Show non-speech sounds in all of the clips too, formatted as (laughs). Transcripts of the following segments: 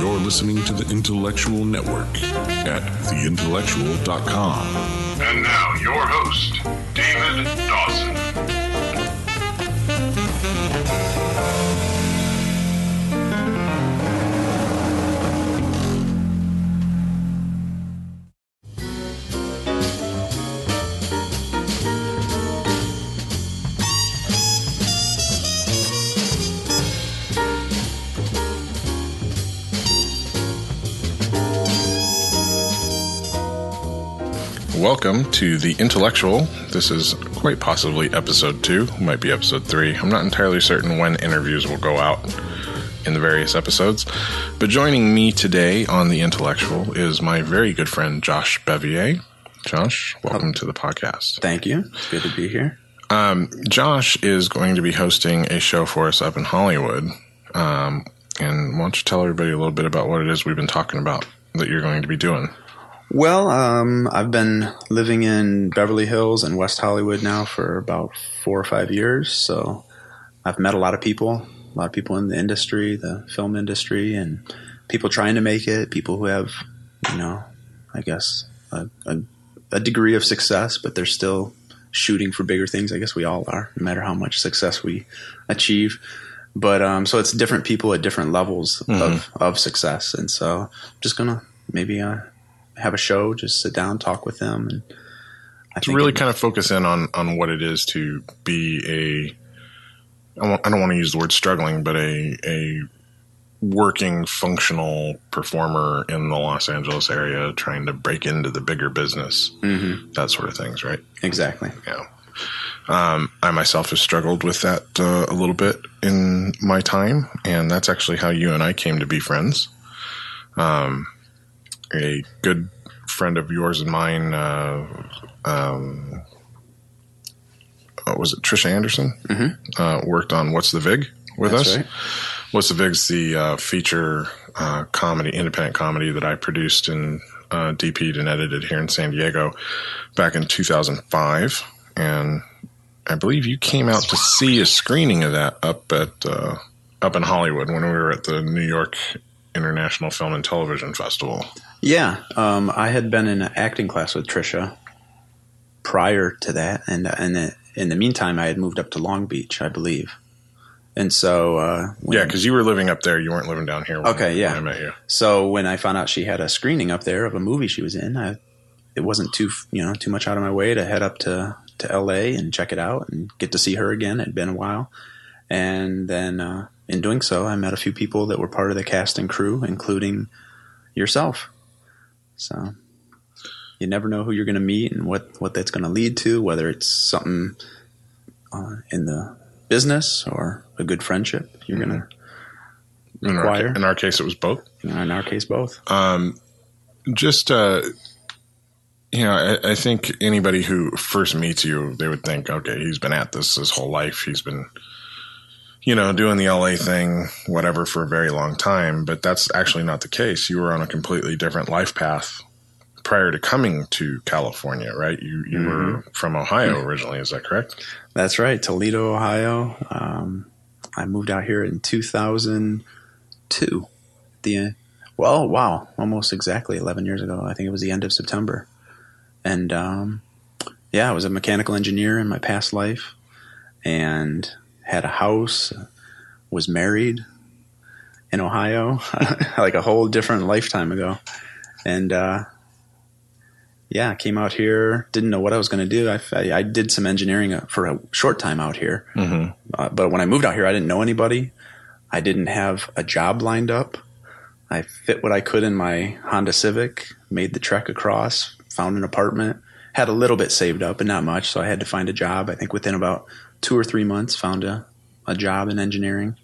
You're listening to the Intellexual Network at theintellexual.com. And now, your host, David Dawson. Welcome to The Intellexual. This is quite possibly episode two, might be episode three. I'm not entirely certain when interviews will go out in the various episodes. But joining me today on The Intellexual is my very good friend Josh Bevier. Josh, welcome to the podcast. Thank you. It's good to be here. Um, Josh is going to be hosting a show for us up in Hollywood. Um, and why don't you tell everybody a little bit about what it is we've been talking about that you're going to be doing? Well, um, I've been living in Beverly Hills and West Hollywood now for about four or five years. So I've met a lot of people, a lot of people in the industry, the film industry, and people trying to make it, people who have, you know, I guess a, a, a degree of success, but they're still shooting for bigger things. I guess we all are, no matter how much success we achieve. But um, so it's different people at different levels of, of success. And so I'm just going to maybe uh, have a show, just sit down, talk with them, and I to really kind of focus in on on what it is to be a I don't want to use the word struggling, but a a working functional performer in the Los Angeles area, trying to break into the bigger business, mm-hmm. that sort of things, right? exactly. Yeah. Um, I myself have struggled with that uh, a little bit in my time, and that's actually how you and I came to be friends. Um, a good friend of yours and mine, uh, um, uh, was it Trisha Anderson? Mm-hmm. Uh, worked on What's the Vig with That's us. right. What's the Vig's the uh, feature uh, comedy, independent comedy that I produced and uh, DP'd and edited here in San Diego back in 2005. And I believe you came out to see a screening of that up at uh, up in Hollywood when we were at the New York International Film and Television Festival. Yeah, um, I had been in an acting class with Trisha prior to that, and and in the meantime, I had moved up to Long Beach, I believe. And so, uh, Yeah, because you were living up there. You weren't living down here. When, Okay, yeah. when I met you. So when I found out she had a screening up there of a movie she was in, I, it wasn't too you know too much out of my way to head up to to L.A. and check it out and get to see her again. It'd been a while, and then uh, in doing so, I met a few people that were part of the cast and crew, including yourself. So you never know who you're going to meet and what what that's going to lead to, whether it's something uh, in the business or a good friendship. You're going to In our, in our case, it was both. in our case both. just uh you know I, I think anybody who first meets you they would think okay he's been at this his whole life he's been you know doing the la thing whatever for a very long time but that's actually not the case you were on a completely different life path prior to coming to california right you you were from ohio originally is that correct That's right, Toledo, Ohio. Um, I moved out here in 2002. The well, wow, almost exactly 11 years ago. I think it was the end of September. And um, yeah, I was a mechanical engineer in my past life, and had a house. Was married in Ohio, (laughs) like a whole different lifetime ago. And uh, yeah, I came out here, didn't know what I was going to do. I, I, I did some engineering for a short time out here. Mm-hmm. Uh, but when I moved out here, I didn't know anybody. I didn't have a job lined up. I fit what I could in my Honda Civic, made the trek across, found an apartment, had a little bit saved up, but not much. So I had to find a job. I think within about two or three months, found a, a job in engineering.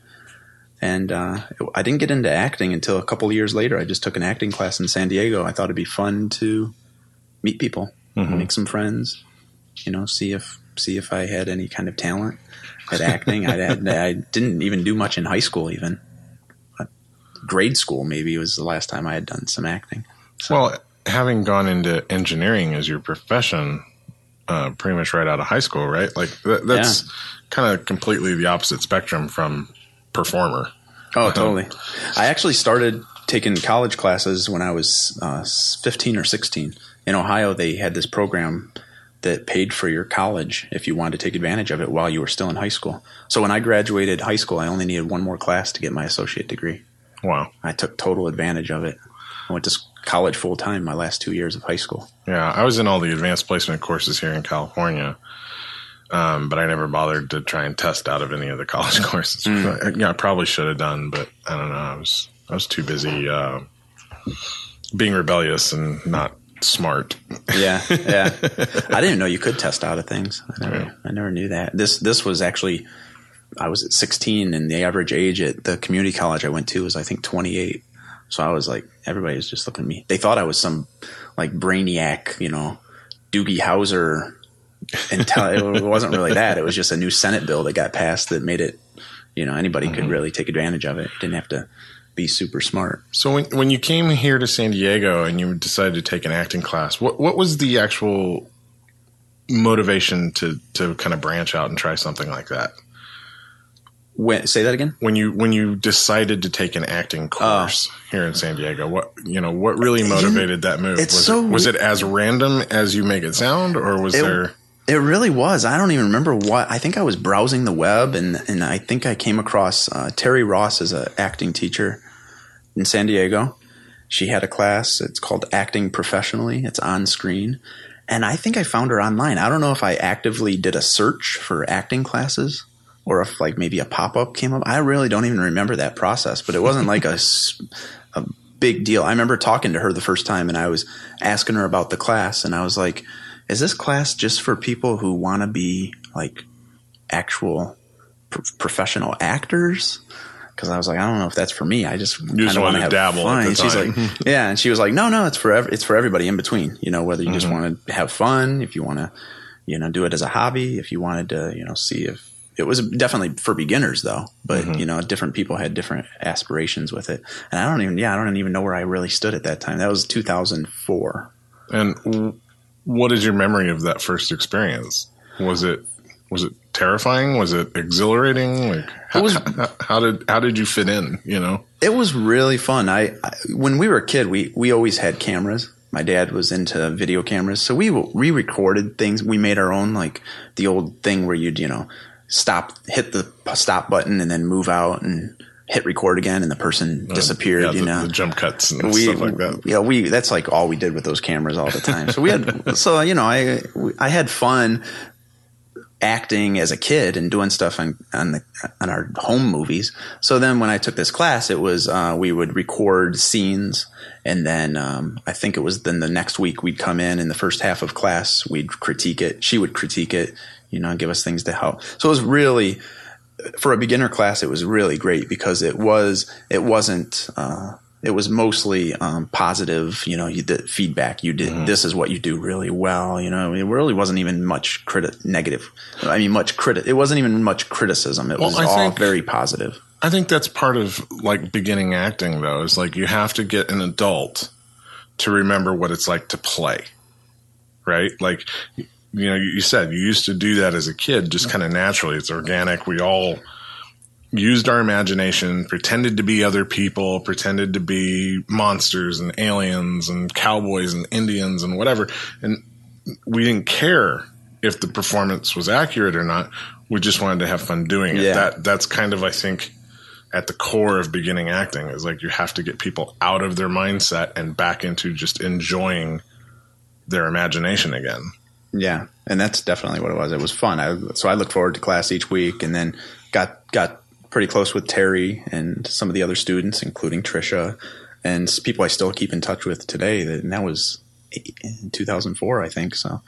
And uh, I didn't get into acting until a couple of years later. I just took an acting class in San Diego. I thought it'd be fun to meet people, make some friends, you know, see if see if I had any kind of talent at acting. I, had, I didn't even do much in high school, even Uh, grade school. Maybe was the last time I had done some acting. well having gone into engineering as your profession uh, pretty much right out of high school right like that, that's kind of completely the opposite spectrum from performer Oh, totally. I actually started taking college classes when I was uh, 15 or 16. In Ohio, they had this program that paid for your college if you wanted to take advantage of it while you were still in high school. So when I graduated high school, I only needed one more class to get my associate degree. Wow. I took total advantage of it. I went to college full time my last two years of high school. Yeah, I was in all the advanced placement courses here in California, um, but I never bothered to try and test out of any of the college (laughs) courses. Yeah, I probably should have done, but I don't know. I was I was too busy uh, being rebellious and not smart. Yeah, yeah. (laughs) I didn't know you could test out of things. I never, Yeah. I never knew that. This this was actually, I was at 16, and the average age at the community college I went to was I think 28. So I was like, everybody was just looking at me. They thought I was some like brainiac, you know, Doogie Howser. Until it wasn't really that. It was just a new Senate bill that got passed that made it, you know, anybody could mm-hmm. really take advantage of it. Didn't have to be super smart. So when when you came here to San Diego and you decided to take an acting class, what what was the actual motivation to to kind of branch out and try something like that? When, say that again. When you when you decided to take an acting course here in San Diego, what you know what really motivated that move? it's was so it, was it as random as you make it sound, or was It- there? It really was. I don't even remember what. I think I was browsing the web, and and I think I came across uh, Terry Ross as an acting teacher in San Diego. She had a class. It's called Acting Professionally. It's on screen, and I think I found her online. I don't know if I actively did a search for acting classes or if like maybe a pop up came up. I really don't even remember that process, but it wasn't like a, a big deal. I remember talking to her the first time and I was asking her about the class and I was like, is this class just for people who want to be like actual pr- professional actors? Because I was like, I don't know if that's for me. I just kind just of want wanted to dabble fun. And she's like, yeah, and she was like, no, no, it's for ev- it's for everybody in between. You know, whether you just Mm-hmm. want to have fun, if you want to, you know, do it as a hobby, if you wanted to, you know, see if it was definitely for beginners though. But Mm-hmm. you know, different people had different aspirations with it, and I don't even, yeah, I don't even know where I really stood at that time. That was 2004. And what is your memory of that first experience? Was it was it terrifying? Was it exhilarating? Like how, was- how, how did how did you fit in? You know, It was really fun. I, I when we were a kid, we we always had cameras. My dad was into video cameras, so we we recorded things. We made our own, like the old thing where you'd you know stop, hit the stop button, and then move out and hit record again, and the person disappeared. Yeah, you the, know, the jump cuts and we, stuff like that. Yeah, we that's like all we did with those cameras all the time. So we had (laughs) so you know I I had fun acting as a kid and doing stuff on on the on our home movies. So then when I took this class, it was uh, we would record scenes, and then um, I think it was then the next week we'd come in in the first half of class we'd critique it. She would critique it, you know, give us things to help. So it was really for a beginner class, it was really great because it was it wasn't uh, it was mostly um, positive. You know, you did feedback. You did this is what you do really well. You know, it really wasn't even much criti- negative. I mean, much criti- It wasn't even much criticism. It Well, was I all think- very positive. I think that's part of like beginning acting though, is like you have to get an adult to remember what it's like to play. Right? Like you know, you said you used to do that as a kid just kind of naturally. It's organic. We all used our imagination, pretended to be other people, pretended to be monsters and aliens and cowboys and Indians and whatever. And we didn't care if the performance was accurate or not. We just wanted to have fun doing it. Yeah. That that's kind of I think at the core of beginning acting is like you have to get people out of their mindset and back into just enjoying their imagination again. Yeah, and that's definitely what it was. It was fun. I, so I looked forward to class each week, and then got got pretty close with Terry and some of the other students, including Trisha, and people I still keep in touch with today. That- And that was in 2004, I think. So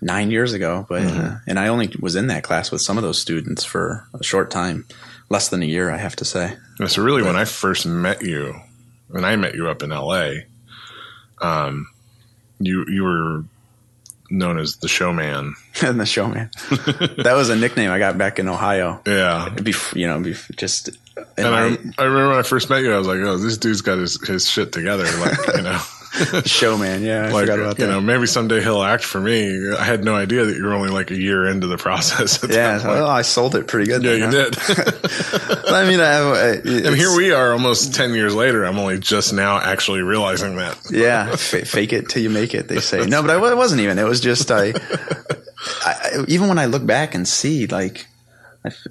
nine years ago. But uh, and I only was in that class with some of those students for a short time, less than a year, I have to say. So really, when I first met you, when I met you up in L.A., um, you you were known as the showman. and (laughs) the showman. that was a nickname I got back in Ohio. Yeah, Bef- you know, bef- just. in and I, I remember when I first met you, I was like, "Oh, this dude's got his, his shit together." Like, you know, (laughs) (laughs) Showman, yeah, I like forgot about you that. know, maybe someday he'll act for me. I had no idea that you were only like a year into the process. At yeah, that point. well, I sold it pretty good. yeah, then, you huh? did. (laughs) I mean, I, (laughs) and here we are, almost ten years later. I'm only just now actually realizing that. yeah, f- fake it till you make it. They say no, but I, it wasn't even. It was just I, I. Even when I look back and see, like,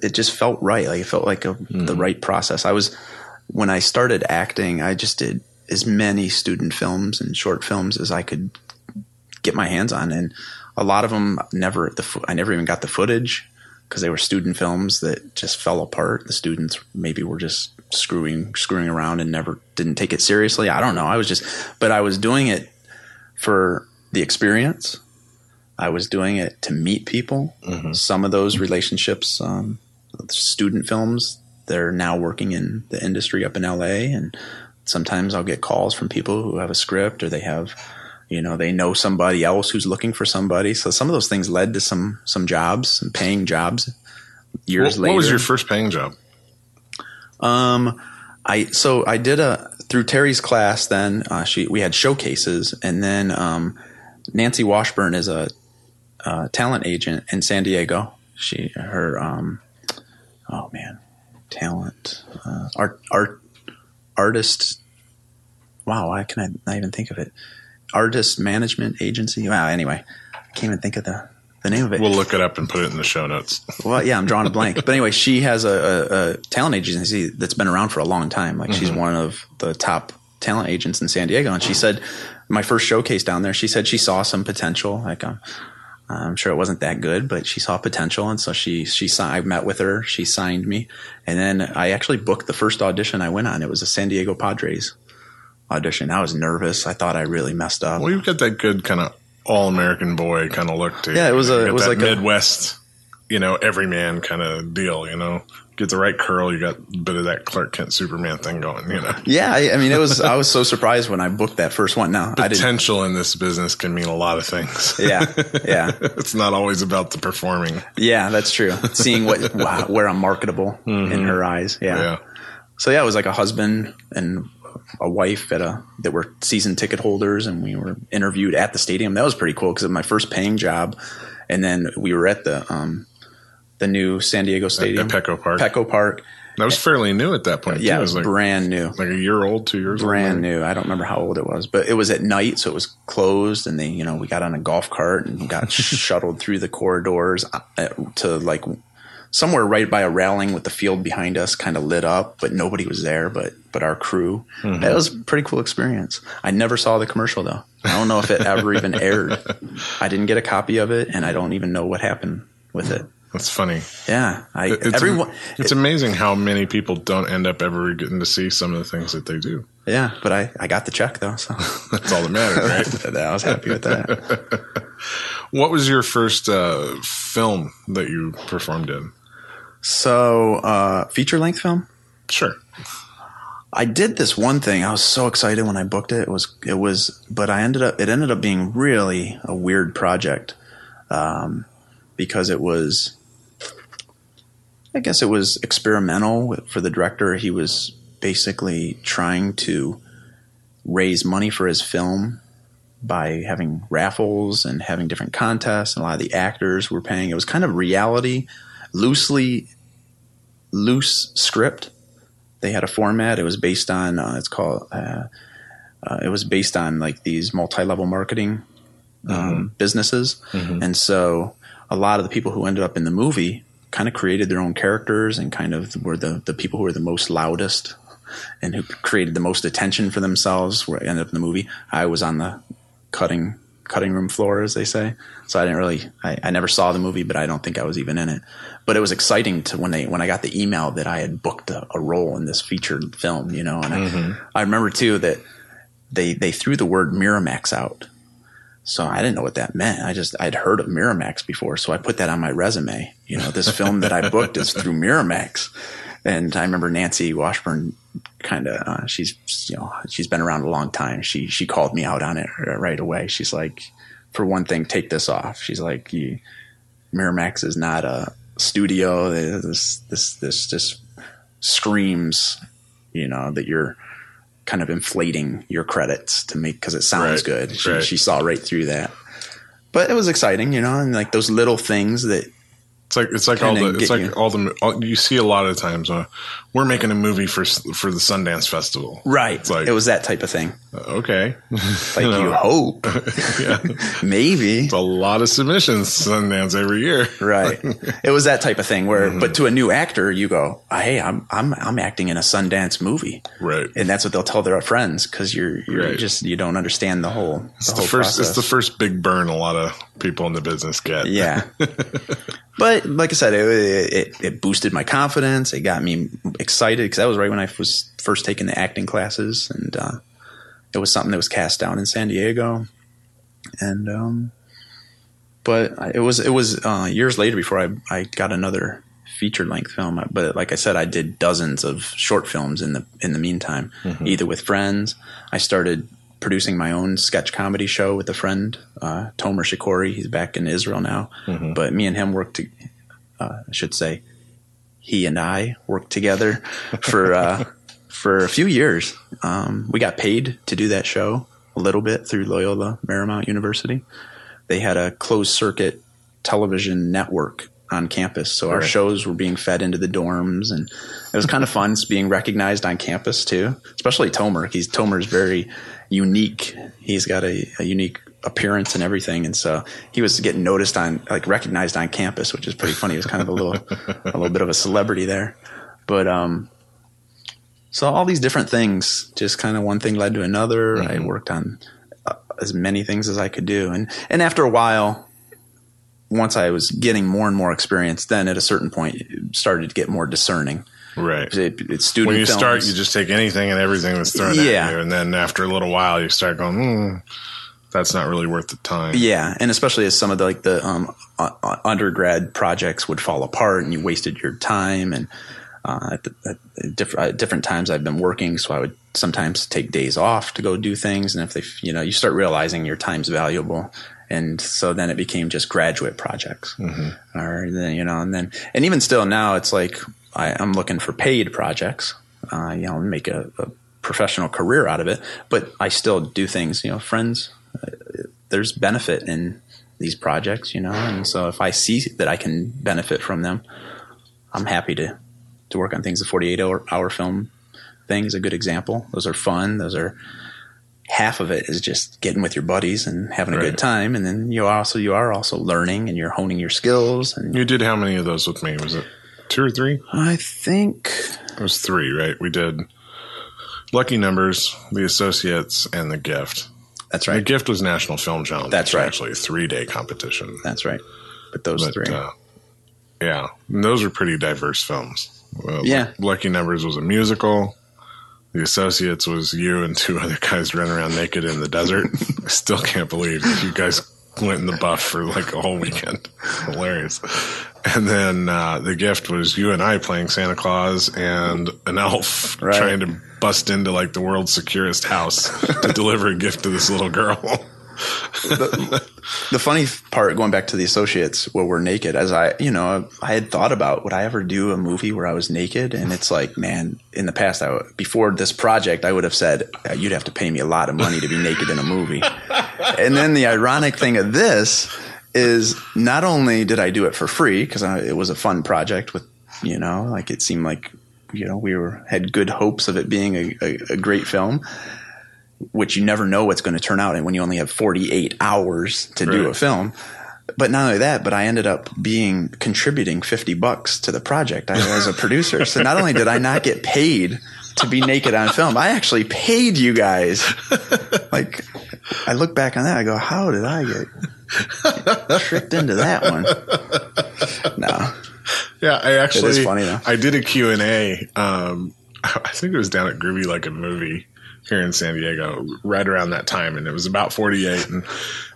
it just felt right. Like it felt like a, hmm. the right process. I was when I started acting. I just did as many student films and short films as I could get my hands on, and a lot of them never. The I never even got the footage because they were student films that just fell apart. The students maybe were just screwing screwing around and never didn't take it seriously. I don't know. I was just, but I was doing it for the experience. I was doing it to meet people. Some of those relationships, um, student films, they're now working in the industry up in LA, and sometimes I'll get calls from people who have a script or they have, you know, they know somebody else who's looking for somebody. So some of those things led to some some jobs, some paying jobs. Years What, later, what was your first paying job? um, I so I did a through Terry's class. Then uh, she we had showcases, and then um, Nancy Washburn is a, uh talent agent in San Diego. She her um, oh man, talent uh, art art artist. Wow, why can I not even think of it? Artist management agency. Wow. Anyway, I can't even think of the the name of it. We'll look it up and put it in the show notes. (laughs) Well, yeah, I'm drawing a blank. But anyway, she has a, a, a talent agency that's been around for a long time. Like she's one of the top talent agents in San Diego. And she said, my first showcase down there, she said she saw some potential. Like um, Uh, I'm sure it wasn't that good, but she saw potential, and so she she I met with her. She signed me, and then I actually booked the first audition I went on. It was a San Diego Padres audition. I was nervous. I thought I really messed up. Well, you've got that good kind of all American boy kind of look to you. Yeah, it was a- it was like a- Midwest, you know, everyman kind of deal. You know, get the right curl, you got a bit of that Clark Kent Superman thing going. You know, Yeah, I, I mean, it was. I was so surprised when I booked that first one. Now I potential in this business can mean a lot of things. Yeah, (laughs) yeah. it's not always about the performing. Yeah, that's true. Seeing what (laughs) wow, where I'm marketable in her eyes. Yeah. Yeah. So yeah, it was like a husband and a wife at a that were season ticket holders, and we were interviewed at the stadium. That was pretty cool because it was my first paying job, and then we were at the um the new San Diego Stadium, Petco Park. Petco Park. That was fairly new at that point. Yeah, too. it was like brand new. like a year old, two years old. brand old. new. I don't remember how old it was, but it was at night, so it was closed. And they, you know, we got on a golf cart and got (laughs) shuttled through the corridors uh, to like somewhere right by a railing with the field behind us, kind of lit up, but nobody was there. But but our crew. That was a pretty cool experience. I never saw the commercial though. I don't know if it ever even aired. (laughs) I didn't get a copy of it, and I don't even know what happened with it. That's funny. Yeah, I It's, everyone. it's amazing how many people don't end up ever getting to see some of the things that they do. Yeah, but I I got the check though, so (laughs) That's all that matters, right? (laughs) I was happy with that. (laughs) what was your first uh, film that you performed in? So, uh, feature length film. Sure. I did this one thing. I was so excited when I booked it. It was, it was, but I ended up, it ended up being really a weird project, um, because it was, I guess it was experimental for the director. He was basically trying to raise money for his film by having raffles and having different contests. And a lot of the actors were paying. It was kind of reality, loosely, loose script they had a format. It was based on uh, it's called uh, uh, it was based on like these multi-level marketing um, businesses, and so a lot of the people who ended up in the movie kind of created their own characters and kind of were the the people who were the most loudest and who created the most attention for themselves. Where I ended up in the movie, I was on the cutting cutting room floor, as they say. So I didn't really, I, I never saw the movie, but I don't think I was even in it. But it was exciting to when they when I got the email that I had booked a, a role in this featured film, you know. And I, mm-hmm. I remember too that they they threw the word Miramax out. So I didn't know what that meant. I just I'd heard of Miramax before, so I put that on my resume. You know, this film that I booked is through Miramax. And I remember Nancy Washburn kind of uh, she's you know she's been around a long time. She she called me out on it right away. She's like, for one thing, take this off. She's like, Miramax is not a studio. This this this just screams, you know, that you're kind of inflating your credits to make because it sounds Right, good. She, right. she saw right through that. But it was exciting, you know, and like those little things that It's like it's like all the it's like you. all the all, you see a lot of times. Uh, we're making a movie for for the Sundance Festival. right. Like it was that type of thing. okay, (laughs) Like know. you hope, (laughs) maybe. it's a lot of submissions to Sundance every year. right. (laughs) It was that type of thing where, Mm-hmm. but to a new actor, you go, "Hey, I'm I'm I'm acting in a Sundance movie," Right. and that's what they'll tell their friends because you're you're Right. just you don't understand the whole the It's whole the first. process. It's the first big burn a lot of people in the business get. Yeah. (laughs) but like I said, it, it, it boosted my confidence. It got me excited because that was right when I was first taking the acting classes, and uh, it was something that was cast down in San Diego. And um, but it was it was uh, years later before I I got another feature length film. But like I said, I did dozens of short films in the in the meantime, either with friends. I started producing my own sketch comedy show with a friend, uh, Tomer Shikori. He's back in Israel now, but me and him worked. To, uh, I should say, he and I worked together for uh, (laughs) for a few years. Um, we got paid to do that show a little bit through Loyola Marymount University. They had a closed circuit television network on campus, so our shows were being fed into the dorms, and it was kind of fun being recognized on campus too. Especially Tomer, he's Tomer's very unique. He's got a, a unique appearance and everything, and so he was getting noticed on, like recognized on campus, which is pretty funny. He was kind of a little, a little bit of a celebrity there, but um, so all these different things, just kind of one thing led to another. I worked on uh, as many things as I could do, and and after a while, once I was getting more and more experience, then at a certain point, it started to get more discerning. Right. It, it's student When you films. start, you just take anything and everything that's thrown Yeah. at you, and then after a little while, you start going, hmm, "That's not really worth the time." Yeah, and especially as some of the like the um, uh, uh, undergrad projects would fall apart, and you wasted your time. And uh, at, the, at, diff- at different times, I've been working, so I would sometimes take days off to go do things. And if they, you know, you start realizing your time's valuable, and so then it became just graduate projects, or then you know, and then and even still now, it's like I, I'm looking for paid projects. Uh, you know, make a, a professional career out of it, but I still do things. You know, friends there's benefit in these projects, you know, and so if I see that I can benefit from them, I'm happy to to work on things. The 48 hour, hour film thing is a good example. Those are fun. Those are half of it is just getting with your buddies and having a Right. good time, and then you also you are also learning and you're honing your skills. And You did how many of those with me? Was it two or three? I think It was three, right? We did Lucky Numbers, The Associates, and The Gift. that's right. The. Gift was National Film Challenge. That's right. Actually, a three day competition. That's right. But those But, three, uh, yeah, and those are pretty diverse films. Uh, Yeah. Lucky Numbers was a musical. The Associates was you and two other guys running around naked in the desert. (laughs) I still can't believe you guys went in the buff for like a whole weekend. Hilarious. And then uh, the gift was you and I playing Santa Claus and an elf Right. trying to bust into like the world's securest house to deliver a gift to this little girl. (laughs) the funny part going back to the associates where we're naked as i you know i had thought about would i ever do a movie where i was naked? And it's like man in the past I, before this project i would have said "Uh, you'd have to pay me a lot of money to be naked in a movie. (laughs) And then the ironic thing of this is not only did i do it for free because it was a fun project with you know like it seemed like you know we were had good hopes of it being a, a, a great film which you never know what's going to turn out and when you only have 48 hours to do a film. But not only that but i ended up being contributing 50 bucks to the project I, as a (laughs) producer. So not only did i not get paid to be naked on film i actually paid you guys. Like i look back on that i go how did i get tricked into that one? (laughs) No Yeah, I actually funny, though. I did a Q&A um (laughs) I think it was down at Groovy Like a Movie here in San Diego right around that time and it was about 48 and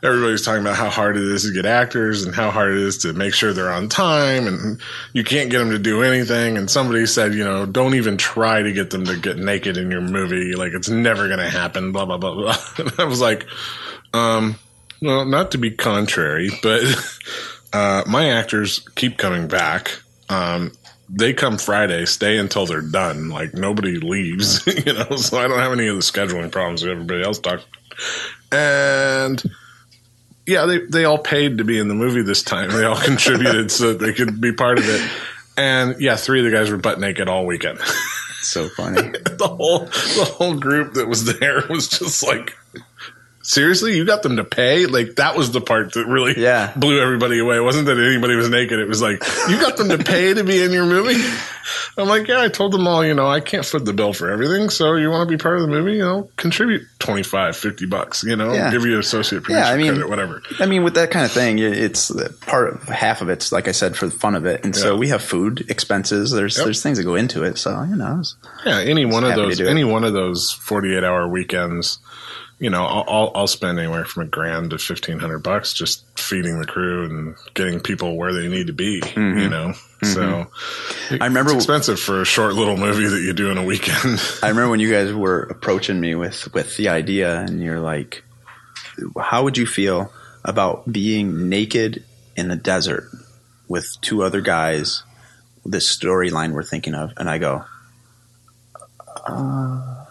everybody was talking about how hard it is to get actors and how hard it is to make sure they're on time and you can't get them to do anything and somebody said, you know, don't even try to get them to get naked in your movie like it's never going to happen blah blah blah blah. (laughs) And I was like, um well, not to be contrary, but (laughs) uh, my actors keep coming back. Um, they come Friday, stay until they're done. Like nobody leaves, (laughs) you know. So I don't have any of the scheduling problems that everybody else talks. And yeah, they they all paid to be in the movie this time. They all (laughs) contributed so that they could be part of it. And yeah, three of the guys were butt naked all weekend. (laughs) So funny. the whole the whole group that was there was just like seriously you got them to pay like that was the part that really Yeah. (laughs) blew everybody away it wasn't that anybody was naked it was like you got them to pay to be in your movie (laughs) i'm like yeah i told them all you know i can't foot the bill for everything so you want to be part of the movie you know contribute 25 50 bucks you know Yeah. give you associate producer Yeah, I mean- credit whatever I mean, with that kind of thing, it's part of half of it's like I said for the fun of it, and so we have food expenses. There's Yep. there's things that go into it. So you know, it's- Yeah, any one of those, do it. any one of those forty-eight hour weekends, you know, I'll, I'll, spend anywhere from a grand to fifteen hundred bucks just feeding the crew and getting people where they need to be. You know, so Mm-hmm. I remember- it's expensive for a short little movie that you do in a weekend. (laughs) I remember when you guys were approaching me with with the idea, and you're like, "How would you feel about being naked in the desert with two other guys?" This storyline we're thinking of, and I go, uh,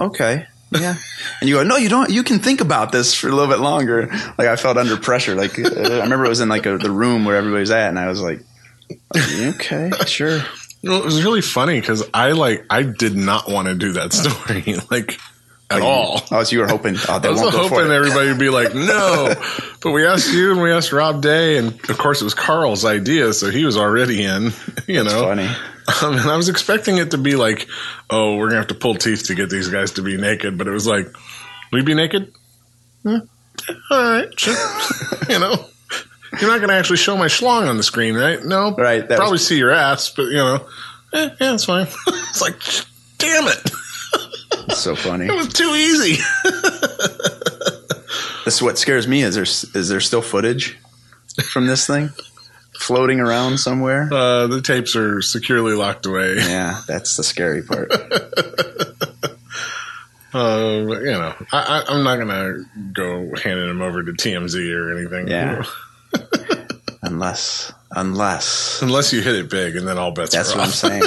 "Okay." Yeah, and you go, no, you don't. You can think about this for a little bit longer. Like I felt under pressure. Like uh, I remember it was in like a, the room where everybody was at, and I was like, okay, sure. Well, it was really funny because I like I did not want to do that story (laughs) like at all. Oh, so you were hoping? Oh, I was hoping everybody would be like, no. but we asked you and we asked Rob Day, and of course it was Carl's idea, so he was already in. (laughs) You know, funny. (laughs) Um, and I was expecting it to be like, oh, we're gonna have to pull teeth to get these guys to be naked, but it was like, you be naked? Hmm. All right, sure. (laughs) you know, you're not gonna actually show my schlong on the screen, right? No, Right, Probably was- see your ass, but you know, eh, yeah, it's fine. (laughs) it's like, damn it, It's so funny. it was too easy. This is what scares me. Is there is there still footage from this thing floating around somewhere? Uh, the tapes are securely locked away. Yeah, that's the scary part. Uh, (laughs) you know, I, I, I'm not gonna go handing them over to TMZ or anything. Yeah. (laughs) unless unless Unless you hit it big, and then all bets that's what I'm saying.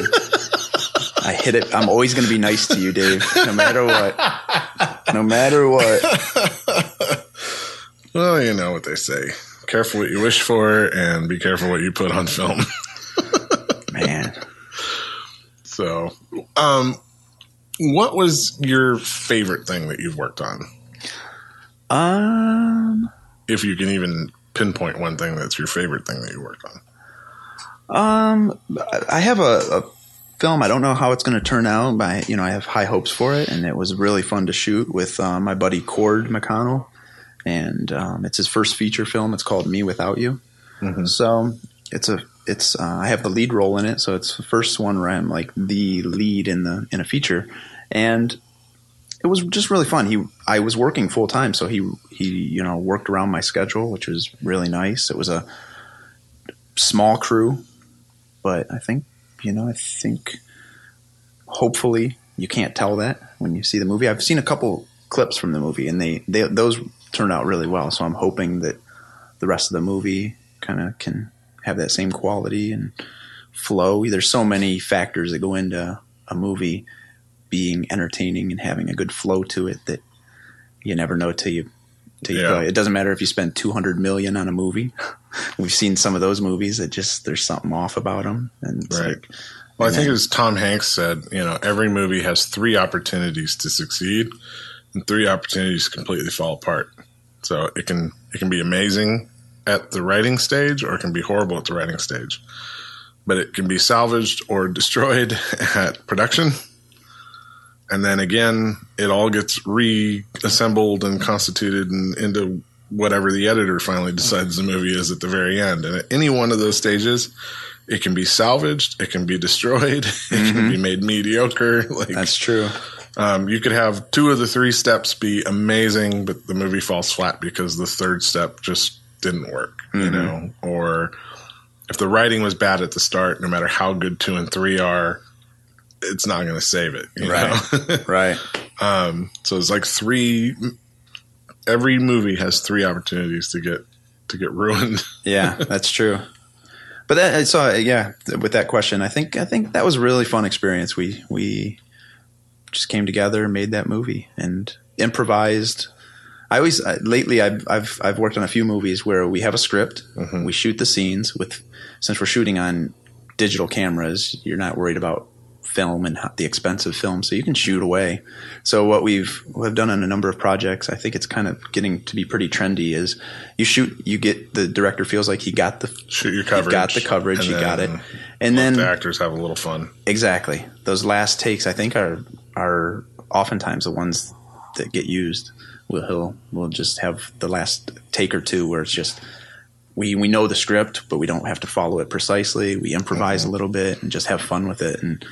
I hit it. I'm always going to be nice to you, Dave, no matter what. No matter what. (laughs) Well, you know what they say: careful what you wish for, and be careful what you put on film. (laughs) Man, so, um, what was your favorite thing that you've worked on? um, If you can even pinpoint one thing that's your favorite thing that you worked on. Um, I have a, a film. I don't know how it's going to turn out, but I, you know, I have high hopes for it, and it was really fun to shoot with uh, my buddy Cord McConnell, and um, it's his first feature film. It's called Me Without You. So it's a it's uh, I have the lead role in it, so it's the first one where I'm like the lead in the in a feature, and it was just really fun. He I was working full time, so he he you know worked around my schedule, which was really nice. It was a small crew, but I think you know I think hopefully you can't tell that when you see the movie. I've seen a couple clips from the movie, and they, they those turned out really well. So I'm hoping that the rest of the movie kind of can have that same quality and flow. There's so many factors that go into a movie being entertaining and having a good flow to it that you never know till you till you Yeah. It doesn't matter if you spend 200 million on a movie. (laughs) We've seen some of those movies that just there's something off about them, and it's Right. like Well, I think as Tom Hanks said, you know, every movie has three opportunities to succeed, and three opportunities to completely fall apart. So it can it can be amazing at the writing stage, or it can be horrible at the writing stage. But it can be salvaged or (laughs) destroyed at production, and then again, it all gets reassembled and constituted and into whatever the editor finally decides the movie is at the very end. And at any one of those stages, it can be salvaged, it can be destroyed, (laughs) it can mm-hmm. be made mediocre. (laughs) Like that's true. Um, you could have two of the three steps be amazing, but the movie falls flat because the third step just didn't work, you know? Or if the writing was bad at the start, no matter how good two and three are, it's not going to save it, Right. (laughs) Right. um, so it's like three. Every movie has three opportunities to get to get ruined. (laughs) Yeah, that's true. but that so yeah, with that question, I think I think that was a really fun experience. We we just came together, and made that movie, and improvised. I always uh, lately I've I've I've worked on a few movies where we have a script, we shoot the scenes with since we're shooting on digital cameras, you're not worried about film and the expense of film, so you can shoot away. So what we've we've done on a number of projects, I think it's kind of getting to be pretty trendy. Is you shoot, you get the director feels like he got the Shoot your coverage. got the coverage, he got it, and then the actors have a little fun. Exactly. Those last takes, I think, are are oftentimes the ones that get used. We'll he'll we'll just have the last take or two where it's just we we know the script, but we don't have to follow it precisely. We improvise Mm-hmm. a little bit and just have fun with it. And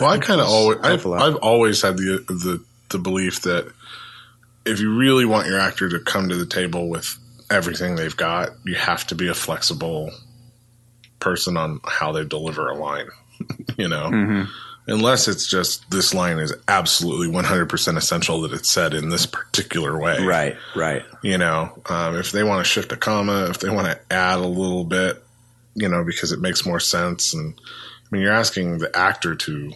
Well, I kind of always, I've. I've always had the the the belief that if you really want your actor to come to the table with everything they've got, you have to be a flexible person on how they deliver a line. (laughs) you know, Mm-hmm. unless it's just this line is absolutely one hundred percent essential that it's said in this particular way. right, right, You know, um, if they want to shift a comma, if they want to add a little bit, you know, because it makes more sense. And I mean, you're asking the actor to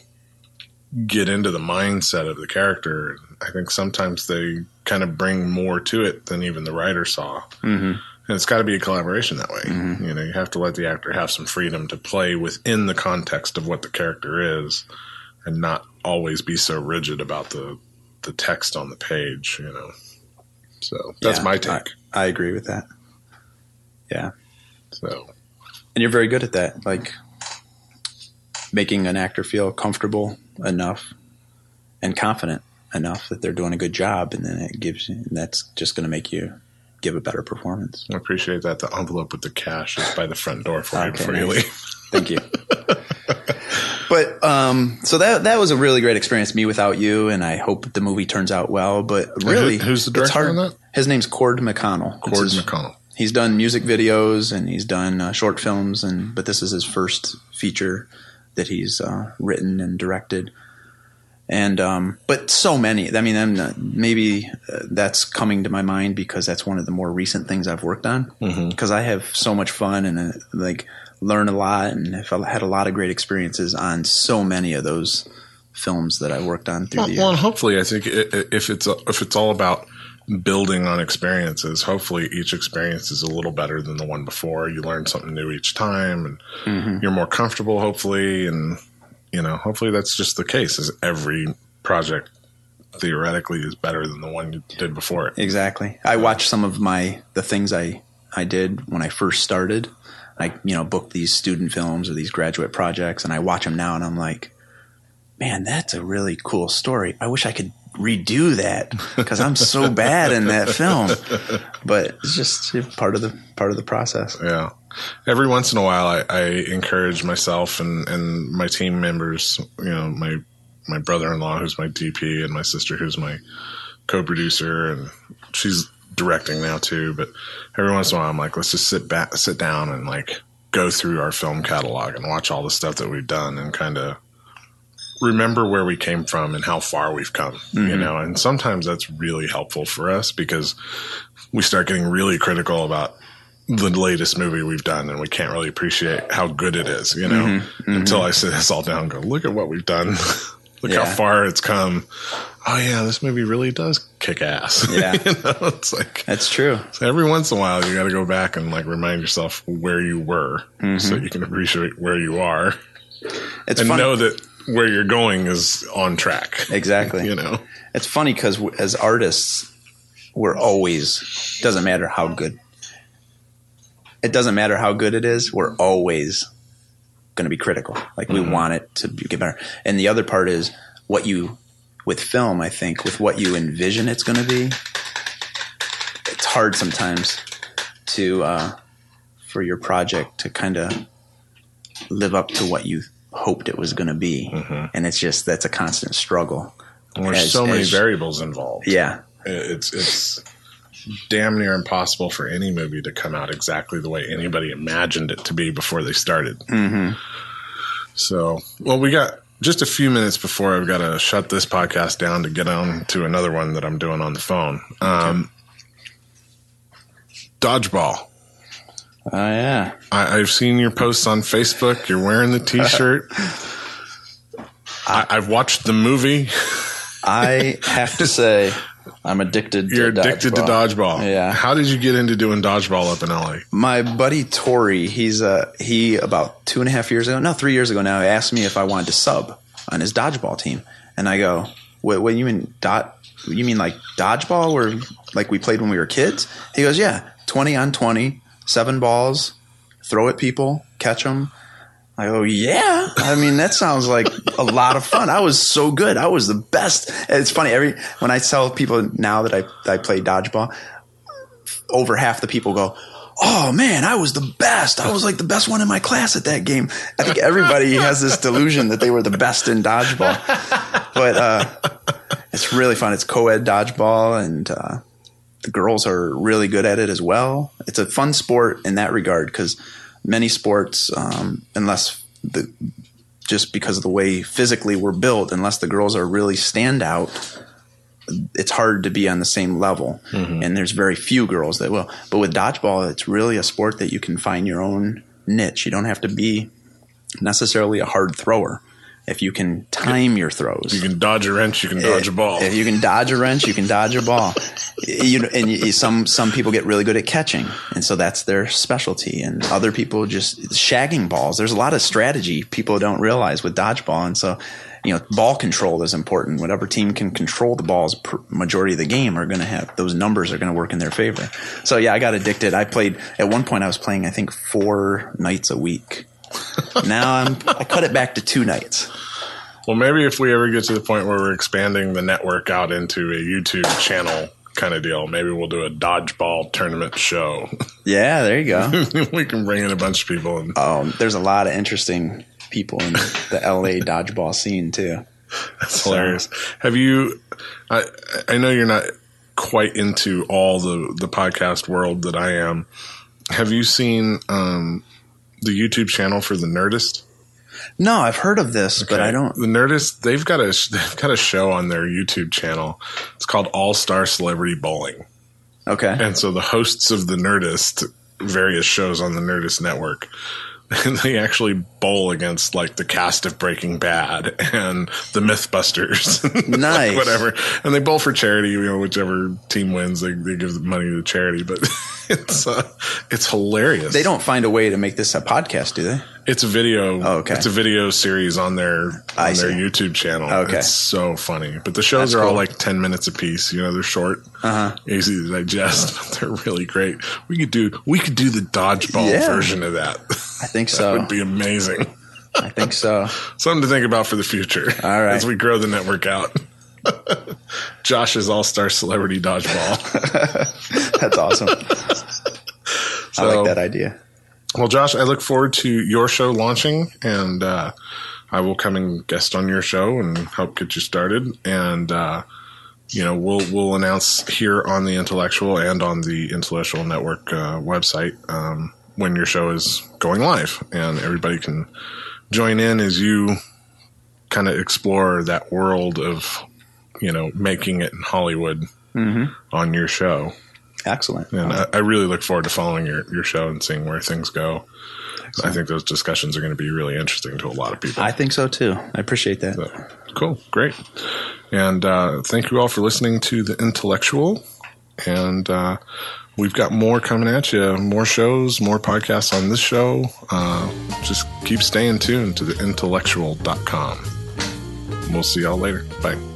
get into the mindset of the character. I think sometimes they kind of bring more to it than even the writer saw. Mm-hmm. And it's got to be a collaboration that way. You know, you have to let the actor have some freedom to play within the context of what the character is and not always be so rigid about the, the text on the page, you know. So that's Yeah, my take. I, I agree with that. Yeah, so and you're very good at that, like making an actor feel comfortable enough and confident enough that they're doing a good job, and then it gives you, and that's just going to make you give a better performance. I appreciate that. The envelope with the cash is by the front door for you Okay, before you leave. Thank you. (laughs) but um, so that that was a really great experience. Me without you, and I hope the movie turns out well. But really, who's the director hard- on that? His name's Cord McConnell. Cord his- McConnell. He's done music videos and he's done uh, short films, and but this is his first feature that he's uh, written and directed. And um, but so many. I mean, I'm maybe uh, that's coming to my mind because that's one of the more recent things I've worked on. Because I have so much fun and uh, like learn a lot, and have had a lot of great experiences on so many of those films that I worked on through Well, the well, years. and hopefully, I think if it's if it's all about building on experiences, hopefully each experience is a little better than the one before. You learn something new each time, and Mm-hmm. you're more comfortable. Hopefully, and you know, hopefully that's just the case. Is every project theoretically is better than the one you did before it. Exactly. I watched some of my the things I I did when I first started. I you know booked these student films or these graduate projects, and I watch them now, and I'm like, man, that's a really cool story. I wish I could redo that because I'm so (laughs) bad in that film. But it's just part of the part of the process. Yeah. Every once in a while, I, I encourage myself and, and my team members, you know, my, my brother-in-law, who's my DP and my sister, who's my co-producer and she's directing now too. But every once in a while, I'm like, let's just sit back, sit down and like go through our film catalog and watch all the stuff that we've done and kind of remember where we came from and how far we've come, you mm-hmm. know, and sometimes that's really helpful for us because we start getting really critical about the latest movie we've done and we can't really appreciate how good it is, you know, mm-hmm. until mm-hmm. I sit this all down and go, look at what we've done. (laughs) look Yeah. how far it's come. Oh yeah, this movie really does kick ass. (laughs) Yeah. you know, it's like That's true. so every once in a while you got to go back and like remind yourself where you were so you can appreciate where you are It's and funny. know that where you're going is on track. Exactly. You know. It's funny because as artists, we're always doesn't matter how good. It doesn't matter how good it is. We're always going to be critical. Like we want it to be, get better. And the other part is what you with film. I think with what you envision it's going to be. It's hard sometimes to uh, for your project to kind of live up to what you hoped it was going to be, and it's just that's a constant struggle. And there's As- so many as- variables involved. Yeah, It's it's damn near impossible for any movie to come out exactly the way anybody imagined it to be before they started. Mm-hmm. So, well, we got just a few minutes before I've got to shut this podcast down to get on to another one that I'm doing on the phone. Um, Dodgeball. Oh yeah. I, I've seen your posts on Facebook. You're wearing the T-shirt. (laughs) I, I've watched the movie. I (laughs) have to say, I'm addicted. You're to addicted to dodgeball. dodgeball. Yeah. How did you get into doing dodgeball up in LA? My buddy Tori, he's uh he about two and a half years ago, no, three years ago now, asked me if I wanted to sub on his dodgeball team, and I go, "What? What you mean dot? You mean like dodgeball, where like we played when we were kids?" He goes, "Yeah, twenty on twenty, seven balls, throw at people, catch them." I go, yeah. I mean, that sounds like a lot of fun. I was so good. I was the best. It's funny every when I tell people now that I I play dodgeball, over half the people go, "Oh man, I was the best. I was like the best one in my class at that game." I think everybody has this delusion that they were the best in dodgeball, but uh, it's really fun. It's co-ed dodgeball, and uh, the girls are really good at it as well. It's a fun sport in that regard because many sports, um, unless the just because of the way physically we're built, unless the girls are really standout, it's hard to be on the same level. And there's very few girls that will. But with dodgeball, it's really a sport that you can find your own niche. You don't have to be necessarily a hard thrower. If you can time your throws, You can dodge a wrench. You can dodge a ball. if you can dodge a wrench, you can dodge a ball. (laughs) You, know, and some some people get really good at catching, and so that's their specialty. And other people just shagging balls. There's a lot of strategy people don't realize with dodgeball, and so you know ball control is important. Whatever team can control the balls, majority of the game are going to have those numbers are going to work in their favor. So yeah, I got addicted. I played at one point. I was playing I think four nights a week. now I'm I cut it back to two nights. Well, maybe if we ever get to the point where we're expanding the network out into a YouTube channel kind of deal, maybe we'll do a dodgeball tournament show. (laughs) Yeah, there you go. (laughs) we can bring in a bunch of people and um, there's a lot of interesting people in the LA dodgeball scene too. That's hilarious. Have you? I I know you're not quite into all the the podcast world that I am. Have you seen um, the YouTube channel for the Nerdist? No, I've heard of this, but I don't. The Nerdist they've got a they've got a show on their YouTube channel. It's called All Star Celebrity Bowling, Okay, and so the hosts of the Nerdist various shows on the Nerdist network. (laughs) And they actually bowl against like the cast of Breaking Bad and the Mythbusters, (laughs) Nice. whatever. And they bowl for charity. You know, whichever team wins, they, they give the money to charity. But (laughs) it's uh, it's hilarious. they don't find a way to make this a podcast, do they? It's a video. Oh, okay. It's a video series on their on I their see. YouTube channel. Okay. It's so funny. But the shows That's are all like ten minutes a piece. You know, they're short, Uh-huh. easy to digest, (laughs) but they're really great. We could do we could do the dodgeball Yeah. version of that. I think (laughs) that so. would be amazing. I think so. (laughs) Something to think about for the future. All right. As we grow the network out. (laughs) Josh's All Star Celebrity Dodgeball. (laughs) That's awesome. (laughs) I like that idea. Well, Josh, I look forward to your show launching, and uh, I will come and guest on your show and help get you started. And uh, you know, we'll we'll announce here on the Intellexual and on the Intellexual Network uh, website um, when your show is going live, and everybody can join in as you kind of explore that world of you know making it in Hollywood on your show. Excellent. And I, I really look forward to following your, your show and seeing where things go. I think those discussions are going to be really interesting to a lot of people. I think so too. I appreciate that. So, cool, great. And uh, thank you all for listening to The Intellexual. And uh, we've got more coming at you, more shows, more podcasts on this show. Uh, just keep staying tuned to theintellexual.com. We'll see y'all later. Bye.